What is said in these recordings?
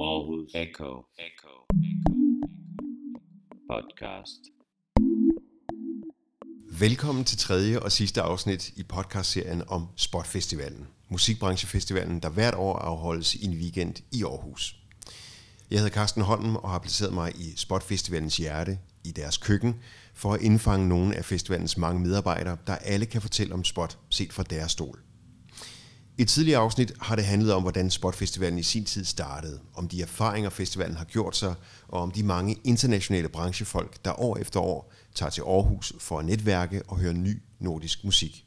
Aarhus Echo. Echo. Echo Podcast. Velkommen til tredje og sidste afsnit i podcastserien om Spotfestivalen. Musikbranchefestivalen, der hvert år afholdes i en weekend i Aarhus. Jeg hedder Carsten Holm og har placeret mig i Spotfestivalens hjerte, i deres køkken, for at indfange nogle af festivalens mange medarbejdere, der alle kan fortælle om Spot, set fra deres stol. I et tidligere afsnit har det handlet om, hvordan Spotfestivalen i sin tid startede, om de erfaringer, festivalen har gjort sig, og om de mange internationale branchefolk, der år efter år tager til Aarhus for at netværke og høre ny nordisk musik.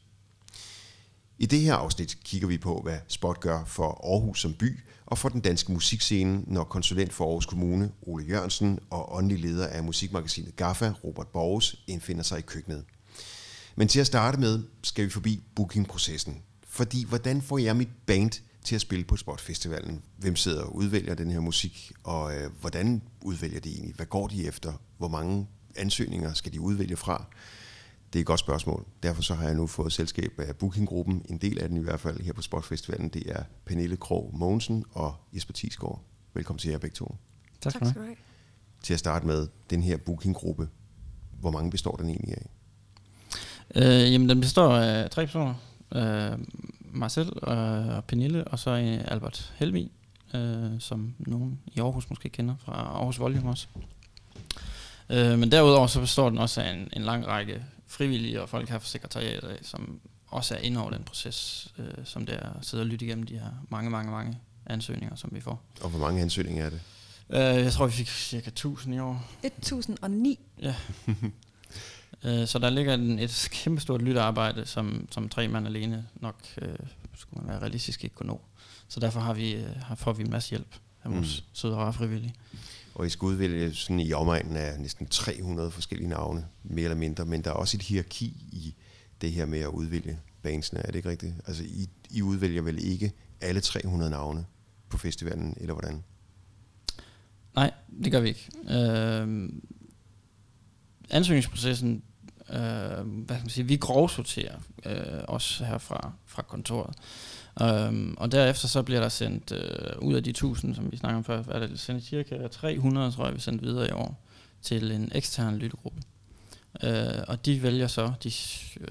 I det her afsnit kigger vi på, hvad Spot gør for Aarhus som by og for den danske musikscene, når konsulent for Aarhus Kommune, Ole Jørgensen, og åndelig leder af musikmagasinet GAFFA, Robert Borges, indfinder sig i køkkenet. Men til at starte med, skal vi forbi bookingprocessen. Fordi hvordan får jeg mit band til at spille på Spotfestivalen? Hvem sidder og udvælger den her musik, og øh, hvordan udvælger de egentlig? Hvad går de efter? Hvor mange ansøgninger skal de udvælge fra? Det er et godt spørgsmål. Derfor så har jeg nu fået selskab af Bookinggruppen, en del af den i hvert fald her på Spotfestivalen. Det er Pernille Krog Mogensen og Jesper Thiesgaard. Velkommen til jer begge to. Tak skal du have. Til at starte med, den her Bookinggruppe, hvor mange består den egentlig af? Øh, jamen, den består af tre personer. Øh, mig selv og, og Pernille, og så øh, Albert Helmi, øh, som nogen i Aarhus måske kender fra Aarhus Volume også. Øh, men derudover så består den også af en, en lang række frivillige og folk her fra sekretariatet, af, som også er inde over den proces, øh, som det er at sidde og lytte igennem de her mange, mange, mange ansøgninger, som vi får. Og hvor mange ansøgninger er det? Øh, jeg tror, vi fik cirka 1000 i år. 1009. Ja. Øh, Så der ligger en, et kæmpestort lyttearbejde, som, som tre mand alene nok, øh, skulle man være realistisk, ikke kunne nå. Så derfor har vi, øh, har, får vi en masse hjælp af vores mm. søde og frivillige. Og I skal udvælge sådan i omegnen af næsten 300 forskellige navne, mere eller mindre, men der er også et hierarki i det her med at udvælge bandsene, er det ikke rigtigt? Altså I, I udvælger vel ikke alle 300 navne på festivalen, eller hvordan? Nej, det gør vi ikke. Øh, ansøgningsprocessen, øh, hvad kan man sige, vi grovsorterer øh, også her fra, fra kontoret. Um, og derefter så bliver der sendt øh, ud af de 1000, som vi snakker om før, er det sendt cirka 300, tror jeg, vi sendt videre i år, til en ekstern lyttegruppe. Uh, og de vælger så, de, øh,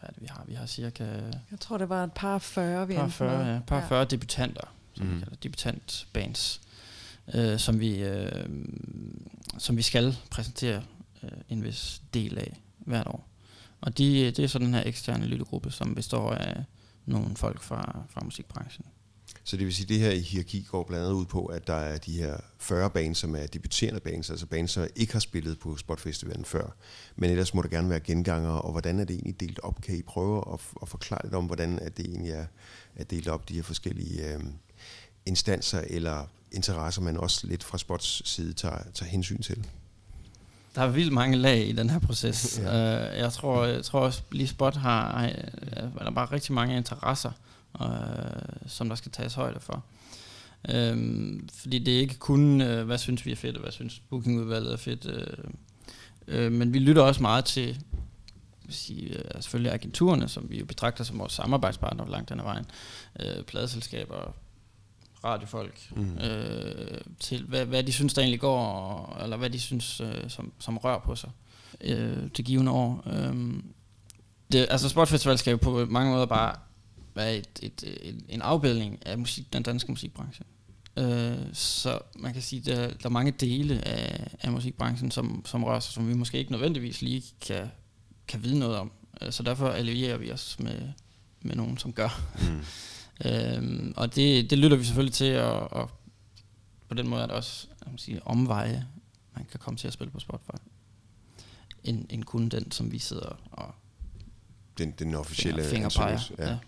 hvad er det vi har? Vi har cirka Jeg tror, det var et par 40, vi par endte 40, med. ja, par 40 debutanter, som Mhm. vi kalder debutantbands, øh, som, vi, øh, som vi skal præsentere øh, en vis del af hvert år. Og de, øh, det er så den her eksterne lyttegruppe, som består af nogle folk fra, fra musikbranchen. Så det vil sige, at det her hierarki går blandt andet ud på, at der er de her 40 bands, som er debuterende bands, altså bands, som ikke har spillet på Spotfestivalen før. Men ellers må der gerne være gengangere, og hvordan er det egentlig delt op? Kan I prøve at, at forklare lidt om, hvordan at det egentlig er, er delt op, de her forskellige øh, instanser eller interesser, man også lidt fra Spots side tager, tager hensyn til? Der er vildt mange lag i den her proces. Ja. ja. uh, jeg, tror, jeg tror også, lige Spot har, er der er bare rigtig mange interesser, uh, som der skal tages højde for. Um, fordi det er ikke kun, uh, hvad synes vi er fedt, og hvad synes bookingudvalget er fedt. Uh, uh, men vi lytter også meget til sige, uh, selvfølgelig agenturerne, som vi jo betragter som vores samarbejdspartner langt den ad vejen. Uh, pladeselskaber, radiofolk, Mm. øh, til hvad, hvad de synes, der egentlig går, og, eller hvad de synes, øh, som, som rør på sig øh, det givende år. Øh, det, altså Spotfestival skal jo på mange måder bare være et, et, et, en afbildning af musik, den danske musikbranche. Øh, så man kan sige, der, der er mange dele af, af musikbranchen, som, som rører sig, som vi måske ikke nødvendigvis lige kan, kan vide noget om. Øh, Så derfor allierer vi os med, med nogen, som gør. Mm. Øhm, og det, det lytter vi selvfølgelig til, og, og på den måde er det også må sige, omveje, man kan komme til at spille på Spotify. End, end kun den, som vi sidder og Den, den officielle finger, fingerpeger. Ja. Ja.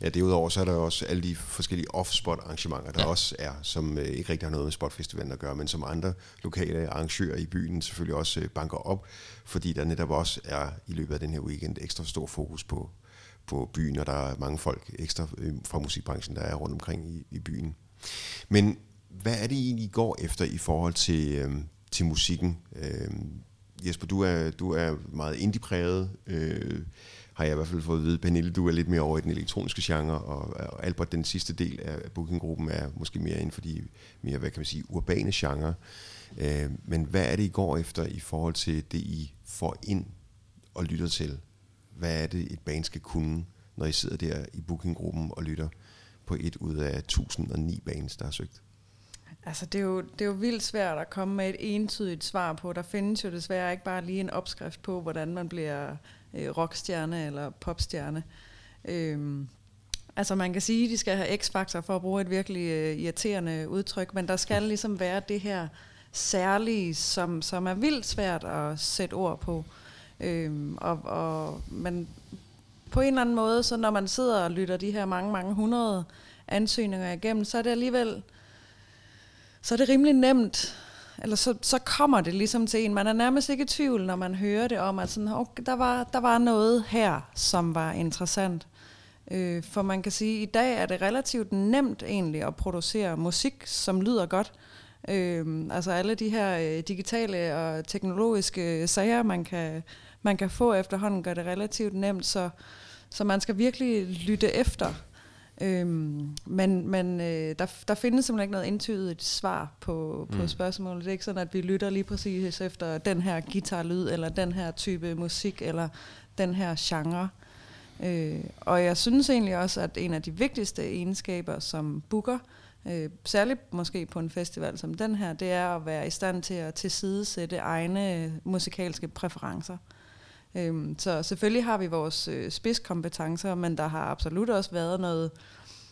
Ja, derudover så er der jo også alle de forskellige off-spot arrangementer, der. Ja. også er, som øh, ikke rigtig har noget med Spotfestivalen at gøre, men som andre lokale arrangører i byen selvfølgelig også øh, banker op, fordi der netop også er i løbet af den her weekend ekstra stor fokus på, på byen, og der er mange folk ekstra øh, fra musikbranchen, der er rundt omkring i, i byen. Men hvad er det egentlig, I går efter i forhold til, øh, til musikken? Øh, Jesper, du er, du er meget indie-præget, øh, har jeg i hvert fald fået at vide. Pernille, du er lidt mere over i den elektroniske genre, og, og Albert, den sidste del af bookinggruppen, er måske mere inden for de mere, hvad kan man sige, urbane genre. Øh, men hvad er det, I går efter i forhold til det, I får ind og lytter til? Hvad er det, et band skal kunne, når I sidder der i bookinggruppen og lytter på et ud af 1009 bands, der har søgt? Altså, det er, jo, det er jo vildt svært at komme med et entydigt svar på. Der findes jo desværre ikke bare lige en opskrift på, hvordan man bliver øh, rockstjerne eller popstjerne. Øhm, altså, man kan sige, at de skal have x-faktor for at bruge et virkelig øh, irriterende udtryk, men der skal ligesom være det her særlige, som, som er vildt svært at sætte ord på. Øhm, og, og, man, på en eller anden måde, så når man sidder og lytter de her mange, mange hundrede ansøgninger igennem, så er det alligevel så er det rimelig nemt, eller så, så kommer det ligesom til en. Man er nærmest ikke i tvivl, når man hører det om, at sådan, okay, der, var, der var noget her, som var interessant. Øh, for man kan sige, at i dag er det relativt nemt egentlig at producere musik, som lyder godt. Øh, altså alle de her øh, digitale og teknologiske øh, sager, man kan, man kan få efterhånden, gør det relativt nemt, så, så man skal virkelig lytte efter. Øhm, men men øh, der, der findes simpelthen ikke noget intuitivt svar på, på mm. spørgsmålet. Det er ikke sådan, at vi lytter lige præcis efter den her guitarlyd, eller den her type musik, eller den her genre. Øh, og jeg synes egentlig også, at en af de vigtigste egenskaber som booker, øh, særligt måske på en festival som den her, det er at være i stand til at tilsidesætte egne musikalske præferencer. Øhm, så selvfølgelig har vi vores øh, spidskompetencer, men der har absolut også været noget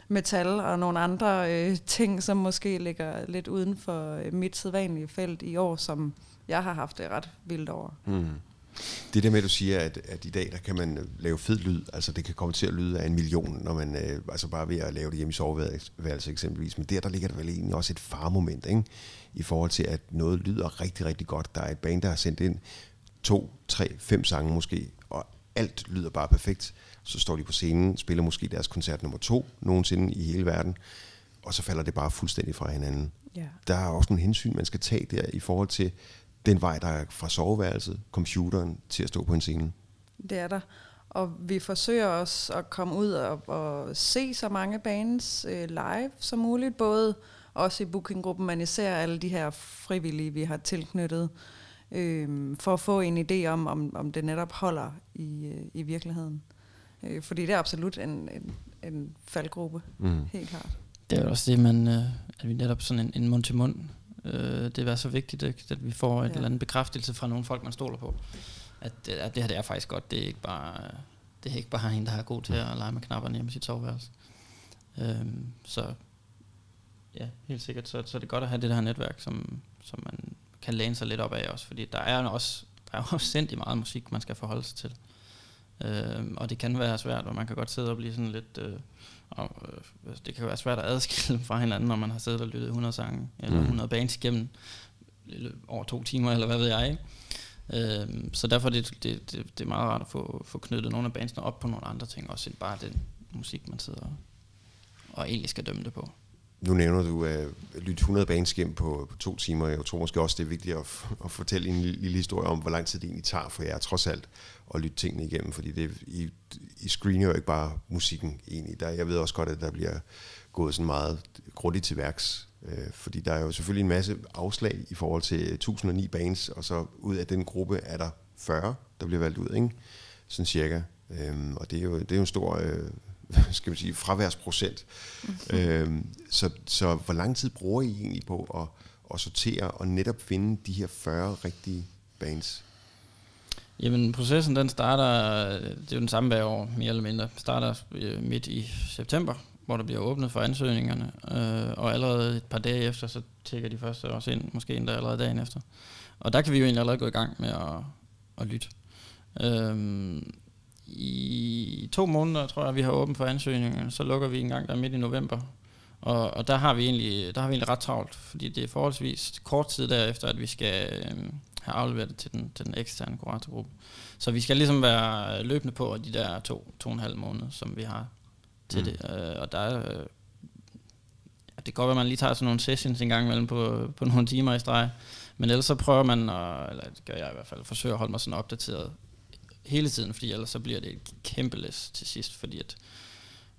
metal og nogle andre øh, ting, som måske ligger lidt uden for øh, mit sædvanlige felt i år, som jeg har haft det ret vildt over. Mm. Det der med, at du siger, at, at i dag der kan man øh, lave fed lyd, altså det kan komme til at lyde af en million, når man øh, altså bare ved at lave det hjemme i soveværelset eksempelvis, men der, der ligger der vel egentlig også et farmoment, ikke? i forhold til, at noget lyder rigtig, rigtig godt. Der er et band, der har sendt ind to, tre, fem sange måske, og alt lyder bare perfekt. Så står de på scenen, spiller måske deres koncert nummer to nogensinde i hele verden, og så falder det bare fuldstændig fra hinanden. Ja. Der er også nogle hensyn, man skal tage der i forhold til den vej, der er fra soveværelset, computeren, til at stå på en scene. Det er der. Og vi forsøger også at komme ud og, og se så mange bands øh, live som muligt, både også i bookinggruppen, men især alle de her frivillige, vi har tilknyttet øh, for at få en idé om, om, om det netop holder i, øh, i virkeligheden. Øh, fordi det er absolut en, en, en faldgruppe, mm. helt klart. Det er også det, man, øh, at vi netop sådan en, en mund til mund, øh, det er så vigtigt, at, at vi får et ja. eller andet bekræftelse fra nogle folk, man stoler på. At, at det her det er faktisk godt, det er ikke bare, det er ikke bare en, der er god til at lege med knapperne hjemme i sit soveværelse. Øh, så ja, helt sikkert, så, så er det godt at have det der netværk, som, som man kan læne sig lidt op af også, fordi der er også, der er også sindssygt meget musik, man skal forholde sig til. Øh, og det kan være svært, og man kan godt sidde og blive sådan lidt... Øh, og, øh, det kan være svært at adskille fra hinanden, når man har siddet og lyttet 100 sange, eller 100 mm. bands igennem over to timer, eller hvad ved jeg, ikke? Øh, så derfor er det, det, det, det er meget rart at få, få knyttet nogle af bandsene op på nogle andre ting, også end bare den musik, man sidder og, og egentlig skal dømme det på. Nu nævner du at lytte 100 bands igennem på, på to timer. Jeg tror måske også, det er vigtigt at, at fortælle en lille, lille historie om, hvor lang tid det egentlig tager for jer trods alt at lytte tingene igennem. Fordi det, I, I screener jo ikke bare musikken egentlig. Der, jeg ved også godt, at der bliver gået sådan meget grundigt til værks. Øh, fordi der er jo selvfølgelig en masse afslag i forhold til 1009 bands, og så ud af den gruppe er der 40, der bliver valgt ud, ikke? Sådan cirka. Øhm, og det er jo, det er jo en stor øh, skal man sige, fraværsprocent. Mm-hmm. Øhm, så, så hvor lang tid bruger I egentlig på at, at sortere og netop finde de her 40 rigtige bands? Jamen, processen den starter, det er jo den samme hver år, mere eller mindre, starter øh, midt i september, hvor der bliver åbnet for ansøgningerne, øh, og allerede et par dage efter, så tækker de første også ind, måske endda allerede dagen efter. Og der kan vi jo egentlig allerede gå i gang med at, at lytte. Øhm, i to måneder, tror jeg, vi har åbent for ansøgninger. Så lukker vi en gang der midt i november. Og, og der, har vi egentlig, der har vi egentlig ret travlt, fordi det er forholdsvis kort tid derefter, at vi skal øh, have afleveret det til den, til den eksterne kuratorgruppe. Så vi skal ligesom være løbende på de der to, to og en halv måned, som vi har til mm. det. Øh, og der er, øh, det kan godt være, at man lige tager sådan nogle sessions en gang imellem på, på nogle timer i streg. Men ellers så prøver man, at, eller det gør jeg i hvert fald, forsøge at holde mig sådan opdateret hele tiden, fordi ellers så bliver det et kæmpe læs til sidst, fordi at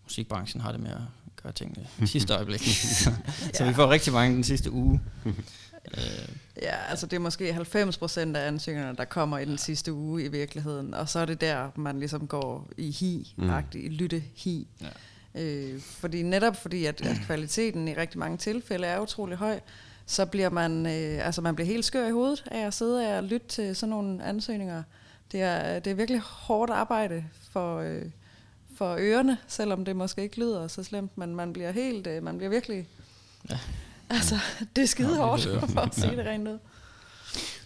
musikbranchen har det med at gøre tingene i sidste øjeblik. så, så vi får rigtig mange den sidste uge. Øh. Ja, altså det er måske 90 procent af ansøgningerne, der kommer i den sidste uge i virkeligheden, og så er det der, man ligesom går i hi, mm. i lytte-hi. Ja. Øh, fordi netop fordi, at, at kvaliteten i rigtig mange tilfælde er utrolig høj, så bliver man, øh, altså man bliver helt skør i hovedet af at sidde og lytte til sådan nogle ansøgninger. Det er, det er virkelig hårdt arbejde for, øh, for ørerne, selvom det måske ikke lyder så slemt, men man bliver helt, øh, man bliver virkelig ja. Altså, det er skide hårdt, for at sige det rent ud.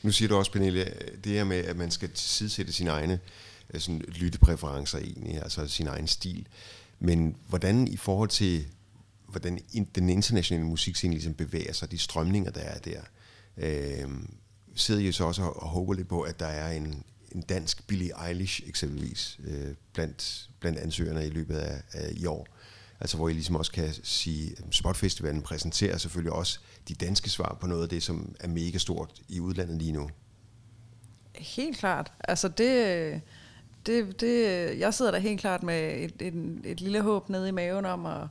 Nu siger du også, Pernille, det her med, at man skal tilsidesætte sine egne øh, sådan, lyttepræferencer egentlig, altså sin egen stil. Men hvordan i forhold til, hvordan den internationale musikscene ligesom bevæger sig, de strømninger, der er der, øh, sidder I så også og håber lidt på, at der er en, en dansk Billie Eilish eksempelvis øh, blandt, blandt ansøgerne i løbet af, af i år. Altså hvor I ligesom også kan sige, at Spotfestivalen præsenterer selvfølgelig også de danske svar på noget af det, som er mega stort i udlandet lige nu. Helt klart. Altså det, det, det, jeg sidder der helt klart med et, et, et lille håb nede i maven om at,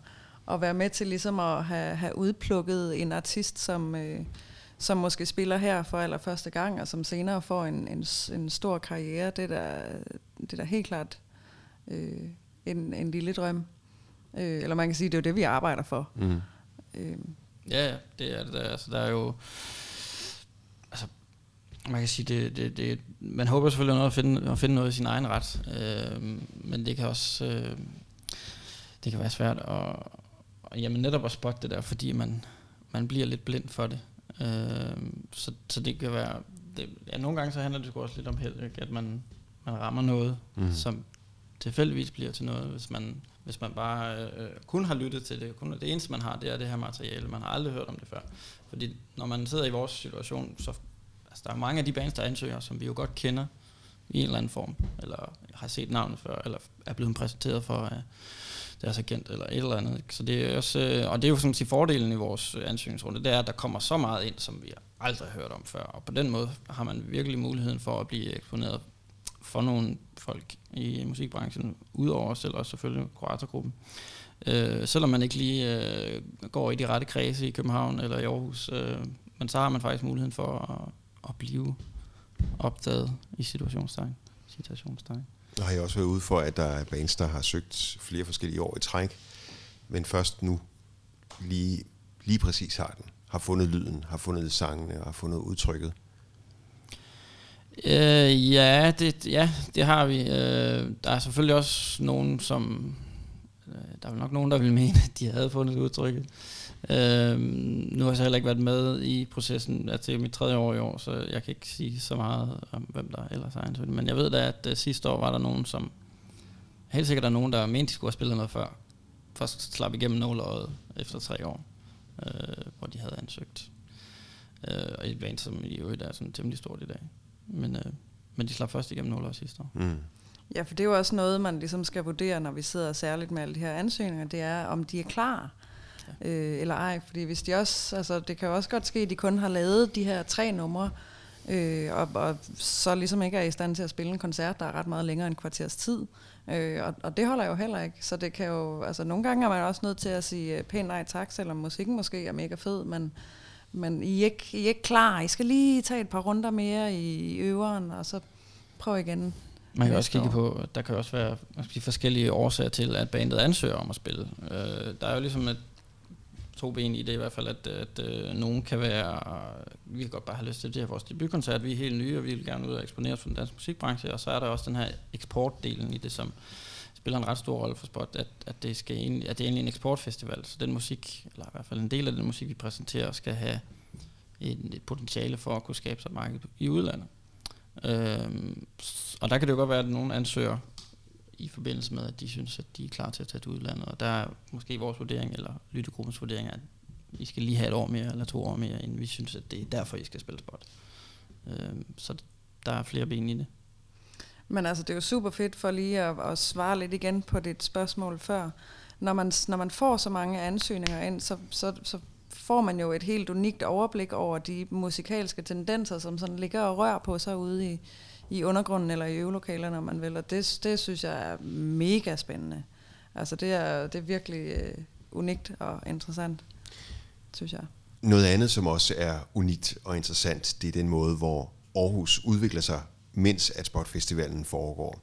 at være med til ligesom at have, have udplukket en artist, som, øh, som måske spiller her for allerførste gang, og som senere får en, en, en stor karriere. Det er da, det er da helt klart øh, en, en lille drøm. Øh, eller man kan sige, det er jo det, vi arbejder for. Mm. Øh. Ja, ja, det er det. Der. Altså, der er jo... Altså, man kan sige, det, det, det, man håber selvfølgelig noget at finde, at finde noget i sin egen ret, øh, men det kan også øh, det kan være svært at, og, jamen netop at spotte det der, fordi man, man bliver lidt blind for det. Øh, så, så det kan være, det, ja, nogle gange så handler det også lidt om held, ikke? at man, man rammer noget, mm. som tilfældigvis bliver til noget, hvis man hvis man bare øh, kun har lyttet til det. Kun det eneste, man har, det er det her materiale. Man har aldrig hørt om det før. Fordi når man sidder i vores situation, så altså, der er mange af de bands, der ansøger, som vi jo godt kender i en eller anden form, eller har set navnet før, eller er blevet præsenteret for uh, deres agent, eller et eller andet. Så det er også, øh, og det er jo sådan sige fordelen i vores øh, ansøgningsrunde, det er, at der kommer så meget ind, som vi aldrig har hørt om før. Og på den måde har man virkelig muligheden for at blive eksponeret for nogle folk i musikbranchen, udover selv også selvfølgelig kuratorgruppen. Øh, selvom man ikke lige øh, går i de rette kredse i København eller i Aarhus, øh, men så har man faktisk muligheden for at, at blive opdaget i situationstegn. situationstegn. Der har jeg også været ude for, at der er bands, der har søgt flere forskellige år i træk, men først nu lige, lige præcis har den, har fundet lyden, har fundet sangene og har fundet udtrykket. Øh, ja, det, ja, det har vi. Øh, der er selvfølgelig også nogen, som... Øh, der er nok nogen, der vil mene, at de havde fundet udtrykket. Øh, nu har jeg så heller ikke været med i processen. Altså, det er mit tredje år i år, så jeg kan ikke sige så meget om, hvem der ellers er ansøgt. Men jeg ved da, at uh, sidste år var der nogen, som... Helt sikkert er nogen, der mente, de skulle have spillet noget før. Først slap igennem nåløjet efter tre år, øh, hvor de havde ansøgt. Øh, og et band, som i øvrigt er sådan temmelig stort i dag. Men, øh, men de slap først igennem 0 år sidste år. Mm. Ja, for det er jo også noget, man ligesom skal vurdere, når vi sidder særligt med alle de her ansøgninger, det er, om de er klar. Øh, eller ej. Fordi hvis de også, altså det kan jo også godt ske, at de kun har lavet de her tre numre, øh, og, og så ligesom ikke er i stand til at spille en koncert, der er ret meget længere end kvarters tid. Øh, og, og det holder jo heller ikke. Så det kan jo, altså nogle gange er man også nødt til at sige øh, pænt nej tak, selvom musikken måske er mega fed, men men I er, ikke, I er ikke klar. I skal lige tage et par runder mere i øveren, og så prøv igen. Man kan også kigge år. på, der kan også være forskellige årsager til, at bandet ansøger om at spille. Øh, der er jo ligesom et, to ben i det i hvert fald, at, at, øh, nogen kan være, vi kan godt bare have lyst til det her vores debutkoncert, vi er helt nye, og vi vil gerne ud og eksponere os for den danske musikbranche, og så er der også den her eksportdelen i det, som spiller en ret stor rolle for Spot, at, at, det skal egentlig, at det er egentlig en eksportfestival, så den musik, eller i hvert fald en del af den musik, vi præsenterer, skal have et, et potentiale for at kunne skabe sig et marked i udlandet. Øhm, og der kan det jo godt være, at nogen ansøger i forbindelse med, at de synes, at de er klar til at tage til udlandet. Og der er måske vores vurdering, eller lyttegruppens vurdering, at I skal lige have et år mere, eller to år mere, inden vi synes, at det er derfor, I skal spille spot. Øh, så der er flere ben i det. Men altså, det er jo super fedt for lige at, at svare lidt igen på dit spørgsmål før. Når man, når man får så mange ansøgninger ind, så, så, så får man jo et helt unikt overblik over de musikalske tendenser, som sådan ligger og rører på sig ude i, i undergrunden eller i øvelokalerne, om man vil. Og det, det synes jeg er mega spændende. Altså det er, det er virkelig øh, unikt og interessant, synes jeg. Noget andet, som også er unikt og interessant, det er den måde, hvor Aarhus udvikler sig, mens at Spotfestivalen foregår,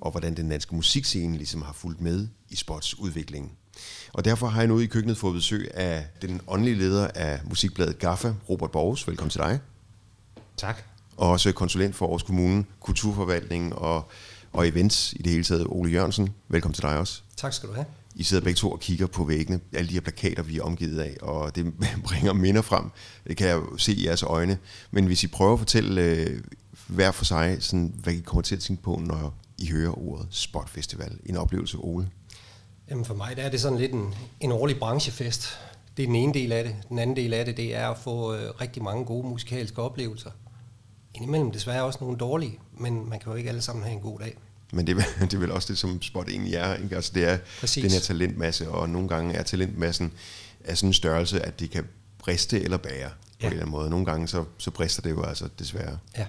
og hvordan den danske musikscene ligesom har fulgt med i Spots udvikling. Og derfor har jeg nu i køkkenet fået besøg af den åndelige leder af musikbladet Gaffa, Robert Borges. Velkommen til dig. Tak. Og også konsulent for Aarhus Kommune, Kulturforvaltning og, og events i det hele taget, Ole Jørgensen. Velkommen til dig også. Tak skal du have. I sidder begge to og kigger på væggene, alle de her plakater, vi er omgivet af, og det bringer minder frem. Det kan jeg jo se i jeres øjne. Men hvis I prøver at fortælle øh, hver for sig, sådan, hvad I kommer til at tænke på, når I hører ordet Spot Festival. En oplevelse, Ole? Jamen for mig der er det sådan lidt en, en årlig branchefest. Det er den ene del af det. Den anden del af det, det er at få øh, rigtig mange gode musikalske oplevelser. Indimellem desværre også nogle dårlige, men man kan jo ikke alle sammen have en god dag. Men det, det er vel også det, som spot egentlig er. Ikke? Altså, det er Præcis. den her talentmasse, og nogle gange er talentmassen af sådan en størrelse, at det kan briste eller bære ja. på en eller anden måde. Nogle gange så, så brister det jo altså desværre. Ja.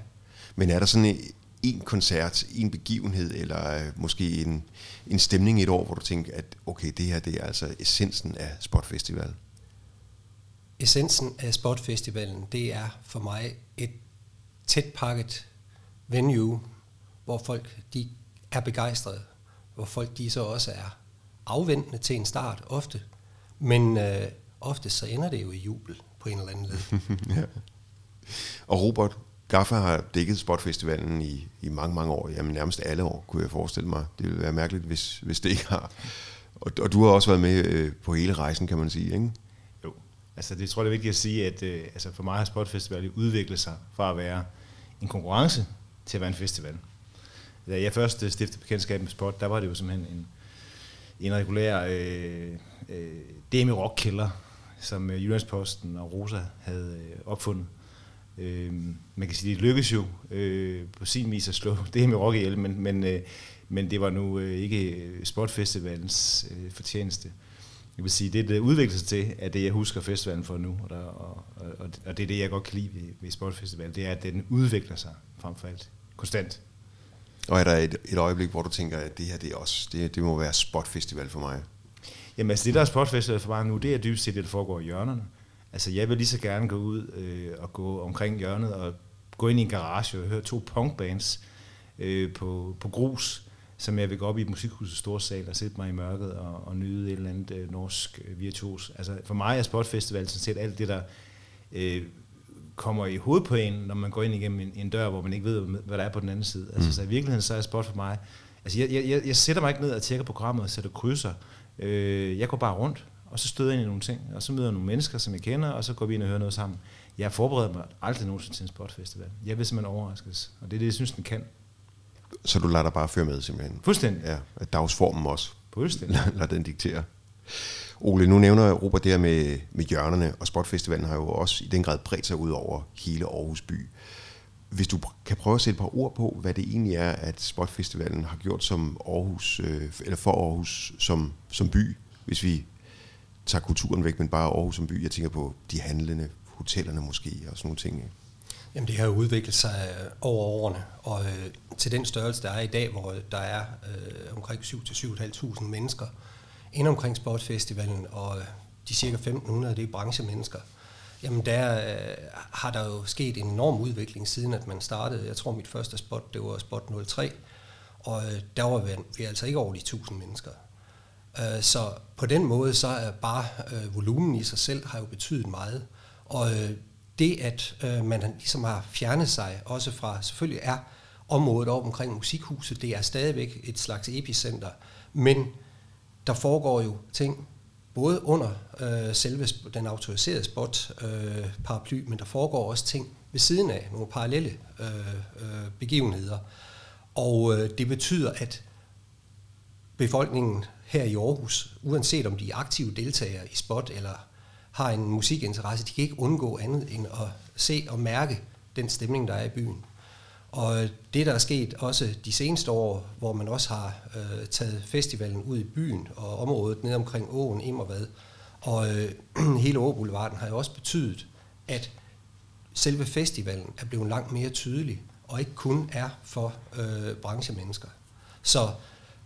Men er der sådan en, en koncert, en begivenhed, eller øh, måske en, en stemning i et år, hvor du tænker, at okay, det her det er altså essensen af Spot Festival? Essensen af Spot Festivalen, det er for mig et tæt pakket venue, hvor folk de er begejstrede, hvor folk de så også er afventende til en start ofte, men øh, ofte så ender det jo i jubel på en eller anden led. ja. Og Robert, Gaffa har dækket Spotfestivalen i, i mange, mange år, jamen nærmest alle år, kunne jeg forestille mig. Det ville være mærkeligt, hvis, hvis det ikke har. Og, og du har også været med øh, på hele rejsen, kan man sige, ikke? Jo, altså det tror jeg det er vigtigt at sige, at øh, altså for mig har Spotfestivalen udviklet sig fra at være en konkurrence til at være en festival. Da jeg først øh, stiftede bekendtskab med sport, der var det jo simpelthen en, en regulær øh, øh, demi rock killer som øh, Jyllandsposten og Rosa havde øh, opfundet. Øh, man kan sige, det lykkedes jo øh, på sin vis at slå det med rock ihjel, men, men, øh, men det var nu øh, ikke øh, Sportfestivalens øh, fortjeneste. Jeg vil sige, det, det udvikler sig til, at det, jeg husker festivalen for nu, og, der, og, og, og det er det, jeg godt kan lide ved, ved Sportfestivalen, det er, at den udvikler sig frem for alt konstant. Og er der et, et øjeblik, hvor du tænker, at det her det er også, det, det må være spotfestival for mig? Jamen altså det, der er spotfestival for mig nu, det er dybest set det, der foregår i hjørnerne. Altså jeg vil lige så gerne gå ud øh, og gå omkring hjørnet og gå ind i en garage og høre to punkbands øh, på, på grus, som jeg vil gå op i et musikhuset Storsal og sætte mig i mørket og, og nyde et eller andet øh, norsk øh, virtuos. Altså for mig er Spotfestival sådan set alt det, der øh, kommer i hovedet på en, når man går ind igennem en, en dør, hvor man ikke ved, hvad der er på den anden side. Altså, mm. så i virkeligheden så er spot for mig, altså jeg, jeg, jeg sætter mig ikke ned og tjekker programmet og sætter krydser. Øh, jeg går bare rundt, og så støder jeg ind i nogle ting, og så møder jeg nogle mennesker, som jeg kender, og så går vi ind og hører noget sammen. Jeg forbereder mig aldrig nogensinde til en spotfestival. Jeg vil simpelthen overraskes, og det er det, jeg synes, den kan. Så du lader dig bare føre med, simpelthen? Fuldstændig. Ja, dagsformen også. Fuldstændig. Lad den diktere. Ole, nu nævner Robert det her med, med hjørnerne, og Spotfestivalen har jo også i den grad bredt sig ud over hele Aarhus by. Hvis du kan prøve at sætte et par ord på, hvad det egentlig er, at Spotfestivalen har gjort som Aarhus, øh, eller for Aarhus som, som by, hvis vi tager kulturen væk, men bare Aarhus som by. Jeg tænker på de handlende, hotellerne måske og sådan nogle ting. Jamen det har jo udviklet sig øh, over årene, og øh, til den størrelse, der er i dag, hvor der er øh, omkring 7-7.500 mennesker, ind omkring Sportsfestivalen, og øh, de cirka 1500, det er branchemennesker, jamen der øh, har der jo sket en enorm udvikling siden, at man startede. Jeg tror, mit første spot, det var spot 03, og øh, der var vi, vi altså ikke over de 1000 mennesker. Øh, så på den måde, så er bare øh, volumen i sig selv har jo betydet meget. Og øh, det, at øh, man ligesom har fjernet sig, også fra, selvfølgelig er området op omkring musikhuset, det er stadigvæk et slags epicenter, men der foregår jo ting, både under øh, selve den autoriserede spot øh, paraply, men der foregår også ting ved siden af, nogle parallelle øh, øh, begivenheder. Og øh, det betyder, at befolkningen her i Aarhus, uanset om de er aktive deltagere i spot eller har en musikinteresse, de kan ikke undgå andet end at se og mærke den stemning, der er i byen. Og det, der er sket også de seneste år, hvor man også har øh, taget festivalen ud i byen og området ned omkring åen, Immervad, og øh, hele Åboulevarden har jo også betydet, at selve festivalen er blevet langt mere tydelig, og ikke kun er for øh, branchemennesker. Så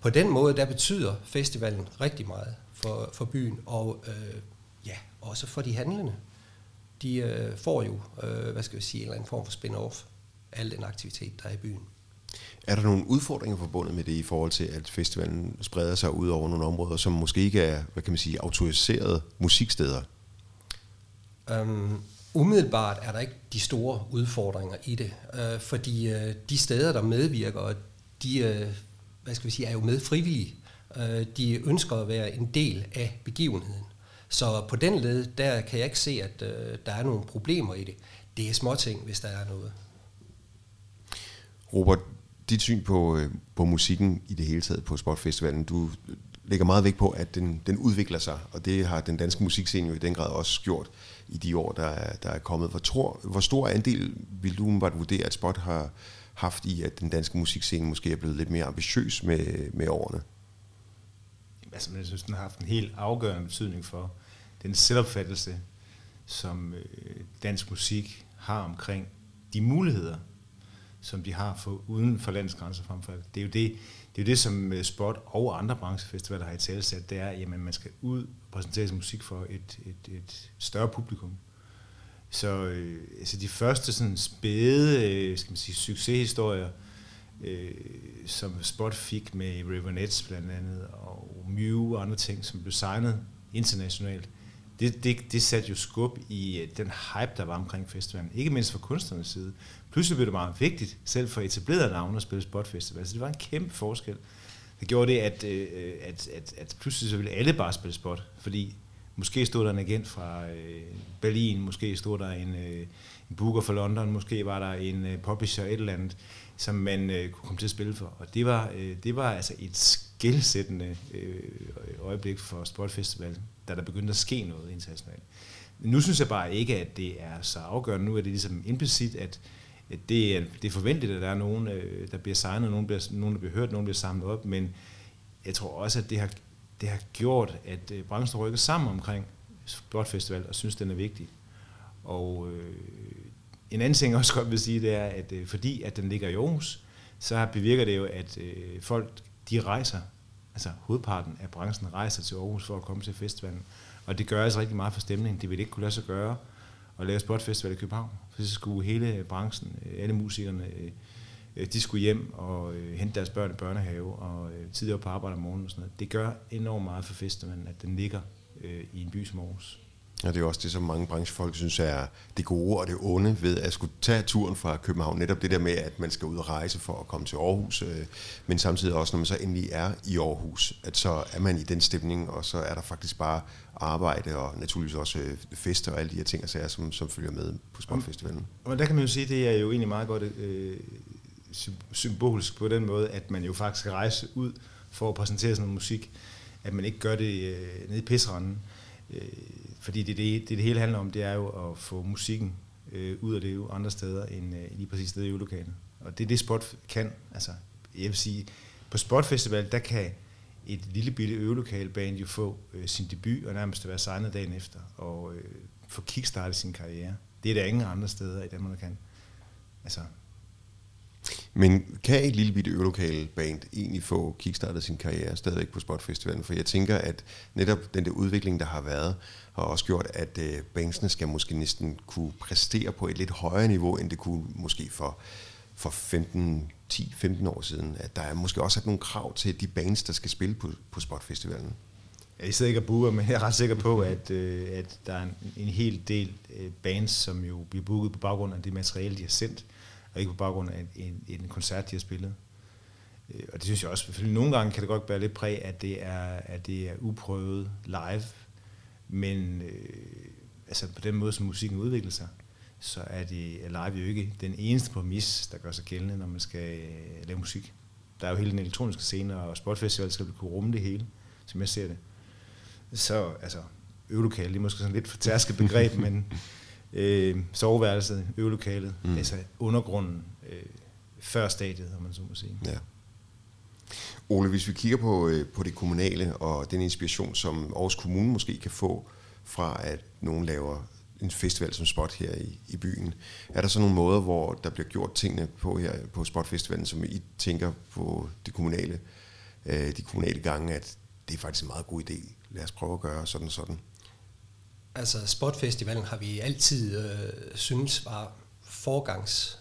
på den måde, der betyder festivalen rigtig meget for, for byen, og øh, også for de handlende. De øh, får jo, øh, hvad skal vi sige, en eller anden form for spin-off af al den aktivitet, der er i byen. Er der nogle udfordringer forbundet med det i forhold til, at festivalen spreder sig ud over nogle områder, som måske ikke er, hvad kan man sige, autoriserede musiksteder? Um, umiddelbart er der ikke de store udfordringer i det, uh, fordi uh, de steder, der medvirker, de uh, hvad skal vi sige, er jo med frivillige. Uh, de ønsker at være en del af begivenheden. Så på den led, der kan jeg ikke se, at uh, der er nogle problemer i det. Det er småting, hvis der er noget. Robert, dit syn på, øh, på musikken i det hele taget på Sportfestivalen, du lægger meget vægt på, at den, den udvikler sig, og det har den danske musikscene jo i den grad også gjort i de år, der er, der er kommet. Hvor, tror, hvor stor andel vil du umiddelbart vurdere, at Spot har haft i, at den danske musikscene måske er blevet lidt mere ambitiøs med, med årene? Altså, jeg synes, den har haft en helt afgørende betydning for den selvopfattelse, som øh, dansk musik har omkring de muligheder, som de har for uden for landets grænser frem for Det er jo det, det, er jo det som øh, Spot og andre branchefestivaler har i talsat, det er, at man skal ud og præsentere sin musik for et, et, et større publikum. Så øh, altså de første sådan spæde øh, skal man sige, succeshistorier, øh, som Spot fik med River Nets blandt andet, og Mew og andre ting, som blev signet internationalt, det, det, det satte jo skub i øh, den hype, der var omkring festivalen. Ikke mindst fra kunstnernes side. Pludselig blev det meget vigtigt, selv for etablerede navne at spille spotfestival. Så det var en kæmpe forskel. Det gjorde det, at, øh, øh at, at, at pludselig så ville alle bare spille spot, fordi måske stod der en agent fra øh, Berlin, måske stod der en, øh, en booker fra London, måske var der en publisher et eller andet, som man kunne komme til at spille for. Og det var, det var altså et skældsættende øjeblik for Sportfestivalen da der begyndte at ske noget internationalt. Nu synes jeg bare ikke, at det er så afgørende. Nu er det ligesom implicit, at det er, det er forventeligt, at der er nogen, øh, der bliver signet, nogen, bliver, nogen der bliver hørt, nogen bliver samlet op, men jeg tror også, at det har, det har gjort, at øh, branchen rykker sammen omkring Festival og synes, den er vigtig. Og øh, en anden ting, jeg også godt vil sige, det er, at øh, fordi at den ligger i Aarhus, så bevirker det jo, at øh, folk de rejser altså hovedparten af branchen rejser til Aarhus for at komme til festivalen. Og det gør altså rigtig meget for stemningen. Det ville ikke kunne lade sig gøre at lave spotfestival i København. For så skulle hele branchen, øh, alle musikerne, øh, øh, de skulle hjem og hente deres børn i børnehave og tidligere på arbejde om morgenen og sådan noget. Det gør enormt meget for festivalen, at den ligger i en by som Aarhus. Ja, det er også det, som mange branchefolk synes er det gode og det onde ved at skulle tage turen fra København. Netop det der med, at man skal ud og rejse for at komme til Aarhus, øh, men samtidig også, når man så endelig er i Aarhus, at så er man i den stemning, og så er der faktisk bare arbejde og naturligvis også øh, fester og alle de her ting, sager, som, som følger med på Sportfestivalen. Og der kan man jo sige, at det er jo egentlig meget godt øh, symbolisk på den måde, at man jo faktisk skal rejse ud for at præsentere sådan noget musik, at man ikke gør det øh, nede i pisseranden. Øh, fordi det, det, det, det hele handler om, det er jo at få musikken øh, ud af det jo andre steder end øh, lige præcis stedet i øvelokalet. Og det er det, Spot kan. Altså, jeg vil sige, på Spotfestival, der kan et lille bitte øvelokalband jo få øh, sin debut og nærmest være signet dagen efter og øh, få kickstartet sin karriere. Det er der ingen andre steder i Danmark, der kan. Altså, men kan et lille bitte øvelokale band egentlig få kickstartet sin karriere stadigvæk på Spotfestivalen? For jeg tænker, at netop den der udvikling, der har været, har også gjort, at øh, bandsene skal måske næsten kunne præstere på et lidt højere niveau, end det kunne måske for, for 15, 10-15 år siden. At der er måske også nogle krav til de bands, der skal spille på, på Spotfestivalen. Jeg sidder ikke og booker, men jeg er ret sikker på, at, øh, at der er en, en hel del øh, bands, som jo bliver booket på baggrund af det materiale, de har sendt og ikke på baggrund af en, en koncert, de har spillet. Øh, og det synes jeg også, selvfølgelig nogle gange kan det godt være lidt præg, at det er, at det er uprøvet live, men øh, altså på den måde, som musikken udvikler sig, så er det live jo ikke den eneste præmis, der gør sig gældende, når man skal øh, lave musik. Der er jo hele den elektroniske scene, og Sportfestival skal kunne rumme det hele, som jeg ser det. Så altså, øvelokale, det er måske sådan lidt for tærsket begreb, men øh, soveværelset, øvelokalet, mm. altså undergrunden øh, før stadiet, om man så må sige. Ja. Ole, hvis vi kigger på, øh, på det kommunale og den inspiration, som Aarhus Kommune måske kan få fra, at nogen laver en festival som Spot her i, i byen. Er der så nogle måder, hvor der bliver gjort tingene på her på Spotfestivalen, som I tænker på det kommunale, øh, de kommunale gange, at det er faktisk en meget god idé. Lad os prøve at gøre sådan og sådan. Altså Spotfestivalen har vi altid øh, synes var forgangs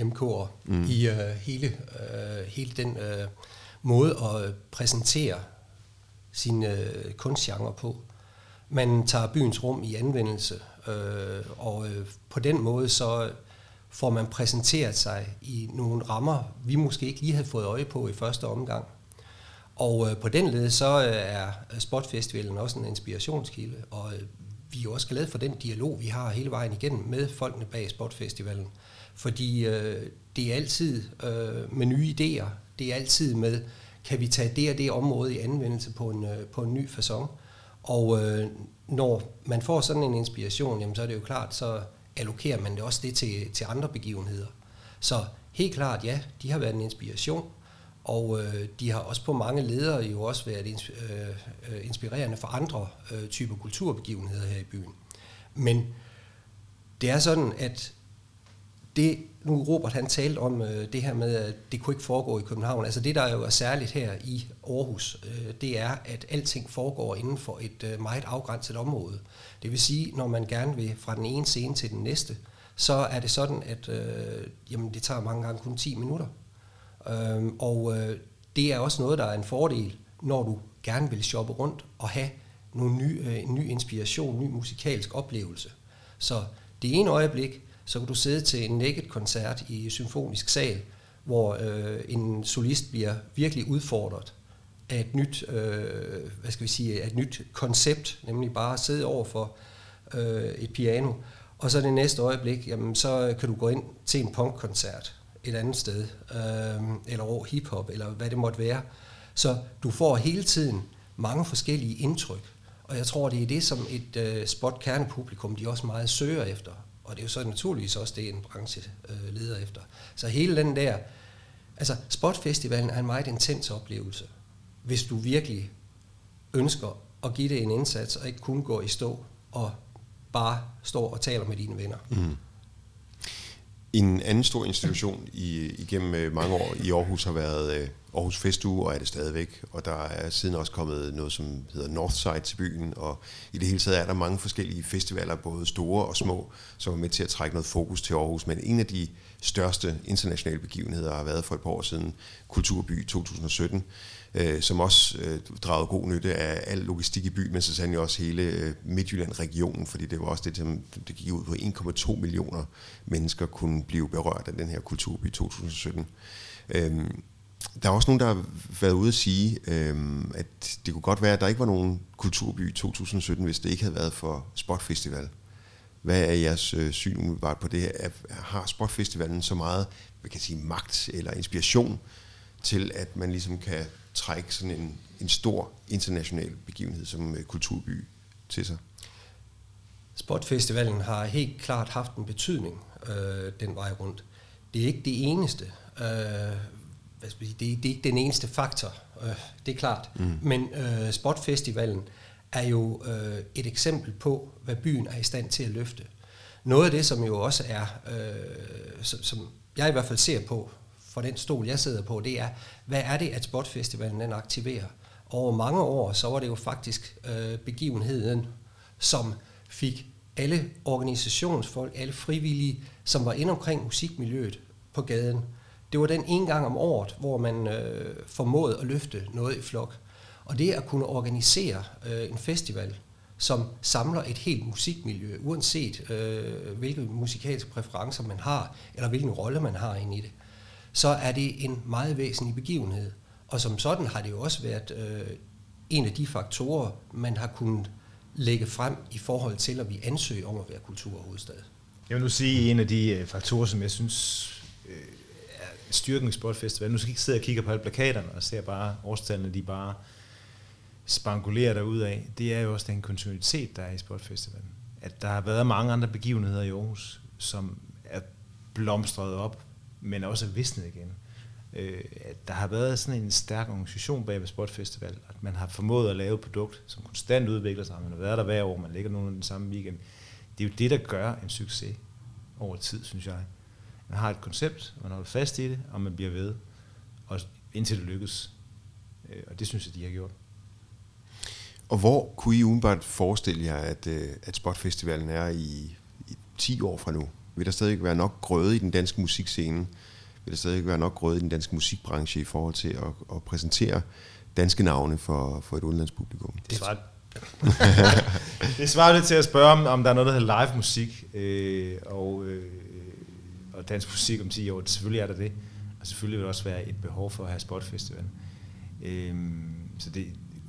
MK'er mm. i øh, hele, øh, hele den øh, måde at præsentere sine øh, kunstgenre på. Man tager byens rum i anvendelse, øh, og øh, på den måde så får man præsenteret sig i nogle rammer, vi måske ikke lige havde fået øje på i første omgang. Og øh, på den led så øh, er Spotfestivalen også en inspirationskilde, og øh, vi er også glade for den dialog, vi har hele vejen igennem med folkene bag Spotfestivalen. Fordi øh, det er altid øh, med nye idéer, det er altid med, kan vi tage det og det område i anvendelse på en, øh, på en ny façon. Og øh, når man får sådan en inspiration, jamen, så er det jo klart, så allokerer man det også det til, til andre begivenheder. Så helt klart, ja, de har været en inspiration, og øh, de har også på mange ledere jo også været ins- øh, øh, inspirerende for andre øh, typer kulturbegivenheder her i byen. Men det er sådan, at det, nu Robert han talte om øh, det her med, at det kunne ikke foregå i København. Altså det, der jo er særligt her i Aarhus, øh, det er, at alting foregår inden for et øh, meget afgrænset område. Det vil sige, når man gerne vil fra den ene scene til den næste, så er det sådan, at øh, jamen, det tager mange gange kun 10 minutter. Øh, og øh, det er også noget, der er en fordel, når du gerne vil shoppe rundt og have nogle ny, øh, en ny inspiration, en ny musikalsk oplevelse. Så det ene øjeblik, så kan du sidde til en naked-koncert i symfonisk sal, hvor øh, en solist bliver virkelig udfordret af et nyt, øh, hvad skal vi sige, et nyt koncept, nemlig bare at sidde over for øh, et piano, og så det næste øjeblik, jamen, så kan du gå ind til en punkkoncert et andet sted, øh, eller over hiphop, eller hvad det måtte være. Så du får hele tiden mange forskellige indtryk, og jeg tror, det er det, som et øh, spot kernepublikum, de også meget søger efter. Og det er jo så naturligvis også det, en branche øh, leder efter. Så hele den der, altså Spotfestivalen er en meget intens oplevelse, hvis du virkelig ønsker at give det en indsats, og ikke kun gå i stå og bare stå og tale med dine venner. Mm. En anden stor institution i, igennem øh, mange år i Aarhus har været øh, Aarhus Festuge, og er det stadigvæk. Og der er siden også kommet noget, som hedder Northside til byen, og i det hele taget er der mange forskellige festivaler, både store og små, som er med til at trække noget fokus til Aarhus. Men en af de største internationale begivenheder har været for et par år siden Kulturby 2017, øh, som også øh, dragede god nytte af al logistik i byen, men så sandelig også hele øh, Midtjylland-regionen, fordi det var også det, som det gik ud på 1,2 millioner mennesker kunne blive berørt af den her Kulturby 2017. Øhm, der er også nogen, der har været ude at sige, øhm, at det kunne godt være, at der ikke var nogen kulturby 2017, hvis det ikke havde været for Spotfestival. Hvad er jeres øh, syn umiddelbart på det? her? har Spotfestivalen så meget hvad kan jeg sige, magt eller inspiration til, at man ligesom kan trække sådan en, en stor international begivenhed som øh, kulturby til sig? Spotfestivalen har helt klart haft en betydning øh, den vej rundt. Det er ikke det eneste. Øh, hvad skal sige, det, det er ikke den eneste faktor, øh, det er klart. Mm. Men øh, Spotfestivalen er jo øh, et eksempel på, hvad byen er i stand til at løfte. Noget af det, som jo også er, øh, som, som jeg i hvert fald ser på, for den stol, jeg sidder på, det er, hvad er det, at Spotfestivalen den aktiverer? Over mange år, så var det jo faktisk øh, begivenheden, som fik alle organisationsfolk, alle frivillige, som var inde omkring musikmiljøet på gaden, det var den en gang om året, hvor man øh, formåede at løfte noget i flok. Og det at kunne organisere øh, en festival, som samler et helt musikmiljø, uanset øh, hvilke musikalske præferencer man har, eller hvilken rolle man har inde i det, så er det en meget væsentlig begivenhed. Og som sådan har det jo også været øh, en af de faktorer, man har kunnet lægge frem i forhold til, at vi ansøger om at være kulturhovedstad. Jeg vil nu sige, en af de øh, faktorer, som jeg synes øh, styrken i Sportfestivalen, Nu skal ikke sidde og kigge på alle plakaterne og ser bare årstallene, de bare spangulerer derud af. Det er jo også den kontinuitet, der er i Sportfestivalen. At der har været mange andre begivenheder i Aarhus, som er blomstret op, men også er visnet igen. Øh, at der har været sådan en stærk organisation bag ved Sportfestival, at man har formået at lave et produkt, som konstant udvikler sig. Man har været der hver år, man ligger nogen den samme weekend. det er jo det, der gør en succes over tid, synes jeg. Man har et koncept, man holder fast i det, og man bliver ved, og indtil det lykkes. Øh, og det synes jeg, de har gjort. Og hvor kunne I umiddelbart forestille jer, at, øh, at Spotfestivalen er i, i 10 år fra nu? Vil der stadig være nok grøde i den danske musikscene? Vil der stadig være nok grøde i den danske musikbranche i forhold til at, at præsentere danske navne for, for et udenlandspublikum? Det svarer, det svarer lidt til at spørge, om, om der er noget, der hedder live musik, øh, og, øh, og dansk musik om 10 år. Selvfølgelig er der det, og selvfølgelig vil der også være et behov for at have Spotfestival. Øh, så det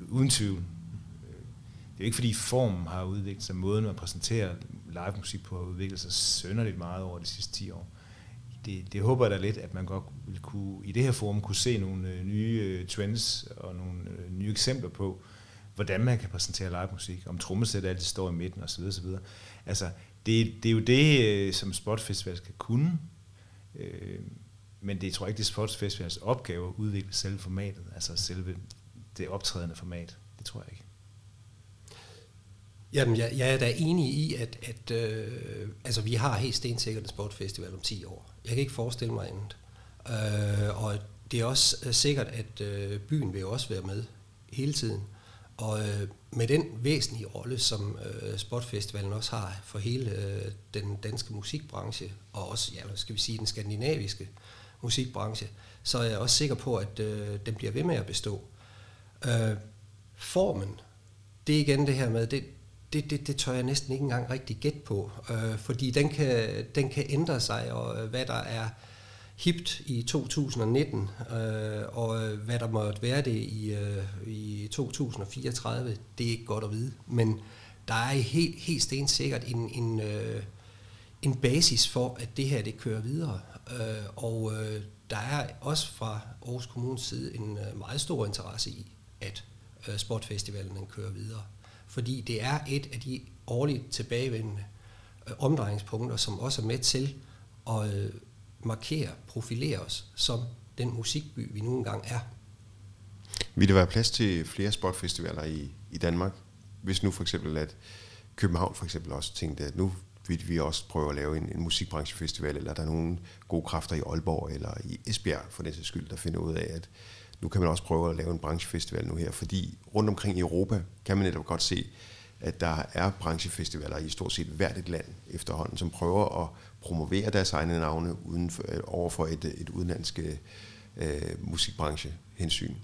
uden tvivl. Øh, det er jo ikke fordi formen har udviklet sig, måden at præsentere live musik på har udviklet sig sønderligt meget over de sidste 10 år. Det, det håber jeg da lidt, at man godt vil kunne, i det her forum kunne se nogle øh, nye øh, trends og nogle øh, nye eksempler på, hvordan man kan præsentere live musik, om trommesæt altid står i midten osv. osv. Altså, det, det er jo det, som som Spotfestival skal kunne, øh, men det tror jeg ikke, det er Spotfestivals opgave at udvikle selve formatet, altså selve det optrædende format. Det tror jeg ikke. Jamen, jeg, jeg er da enig i, at, at øh, altså, vi har helt stensikkert en sportfestival om 10 år. Jeg kan ikke forestille mig andet. Øh, og det er også øh, sikkert, at øh, byen vil også være med hele tiden. Og øh, med den væsentlige rolle, som øh, Sportfestivalen også har for hele øh, den danske musikbranche, og også, ja, skal vi sige, den skandinaviske musikbranche, så er jeg også sikker på, at øh, den bliver ved med at bestå. Øh, formen, det er igen det her med, det, det, det, det tør jeg næsten ikke engang rigtig gætte på, øh, fordi den kan, den kan ændre sig, og øh, hvad der er hipt i 2019, øh, og øh, hvad der måtte være det i, øh, i 2034, det er ikke godt at vide. Men der er helt, helt stensikkert en, en, øh, en basis for, at det her det kører videre. Øh, og øh, der er også fra Aarhus Kommunes side en øh, meget stor interesse i, at øh, Sportfestivalen den kører videre. Fordi det er et af de årligt tilbagevendende øh, omdrejningspunkter, som også er med til at øh, markere, profilere os som den musikby, vi nu engang er. Vil der være plads til flere sportfestivaler i, i Danmark? Hvis nu for eksempel, at København for eksempel også tænkte, at nu vil vi også prøve at lave en, en musikbranchefestival, eller der er nogle gode kræfter i Aalborg eller i Esbjerg for den sags skyld, der finder ud af, at nu kan man også prøve at lave en branchefestival nu her, fordi rundt omkring i Europa kan man netop godt se, at der er branchefestivaler i stort set hvert et land efterhånden, som prøver at promovere deres egne navne uden for, øh, over for et, øh, et udenlandsk øh, musikbranchehensyn.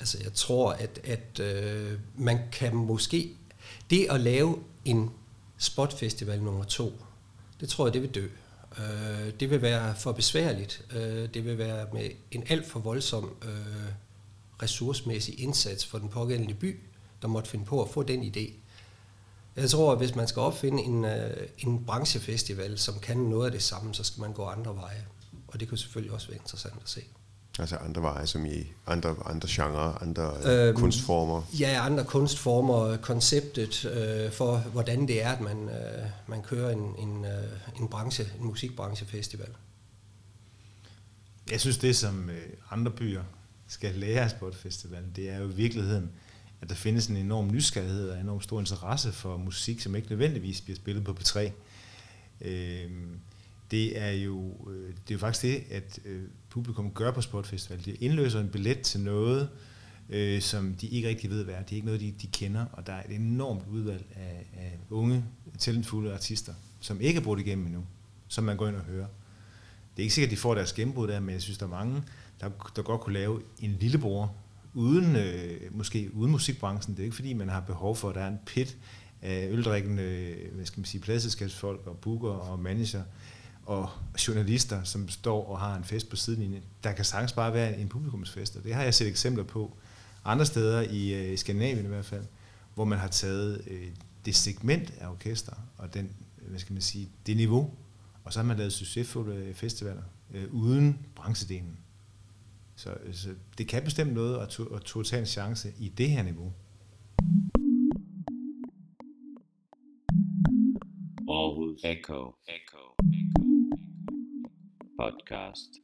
Altså jeg tror, at, at øh, man kan måske... Det at lave en spotfestival nummer to, det tror jeg, det vil dø. Øh, det vil være for besværligt. Øh, det vil være med en alt for voldsom øh, ressourcemæssig indsats for den pågældende by, der måtte finde på at få den idé. Jeg tror, at hvis man skal opfinde en, øh, en branchefestival, som kan noget af det samme, så skal man gå andre veje. Og det kan selvfølgelig også være interessant at se. Altså andre veje, som i andre, andre genrer, andre øhm, kunstformer? Ja, andre kunstformer, konceptet øh, for, hvordan det er, at man, øh, man kører en, en, øh, en, branche, en musikbranchefestival. Jeg synes, det som øh, andre byer skal lære på et festival, det er jo i virkeligheden, at der findes en enorm nysgerrighed og en enorm stor interesse for musik, som ikke nødvendigvis bliver spillet på P3. Øh, det er jo det er jo faktisk det, at øh, publikum gør på Sportfestival. De indløser en billet til noget, øh, som de ikke rigtig ved hvad er. Det er ikke noget, de, de kender, og der er et enormt udvalg af, af unge, talentfulde artister, som ikke er brugt igennem endnu, som man går ind og hører. Det er ikke sikkert, at de får deres gennembrud der, men jeg synes, der er mange, der, der godt kunne lave en lillebror, uden, øh, måske uden musikbranchen. Det er ikke fordi, man har behov for, at der er en pit af øldrikkende, øh, hvad skal man sige, pladselskabsfolk og booker og manager, og journalister, som står og har en fest på sidelinjen. Der kan sagtens bare være en publikumsfest, og det har jeg set eksempler på andre steder i, øh, i Skandinavien i hvert fald, hvor man har taget øh, det segment af orkester og den, øh, hvad skal man sige, det niveau, og så har man lavet succesfulde øh, festivaler øh, uden branchedelen. Så, så det kan bestemt noget at, to, at to tage en chance i det her niveau. Aarhus Echo. Echo. Echo. Podcast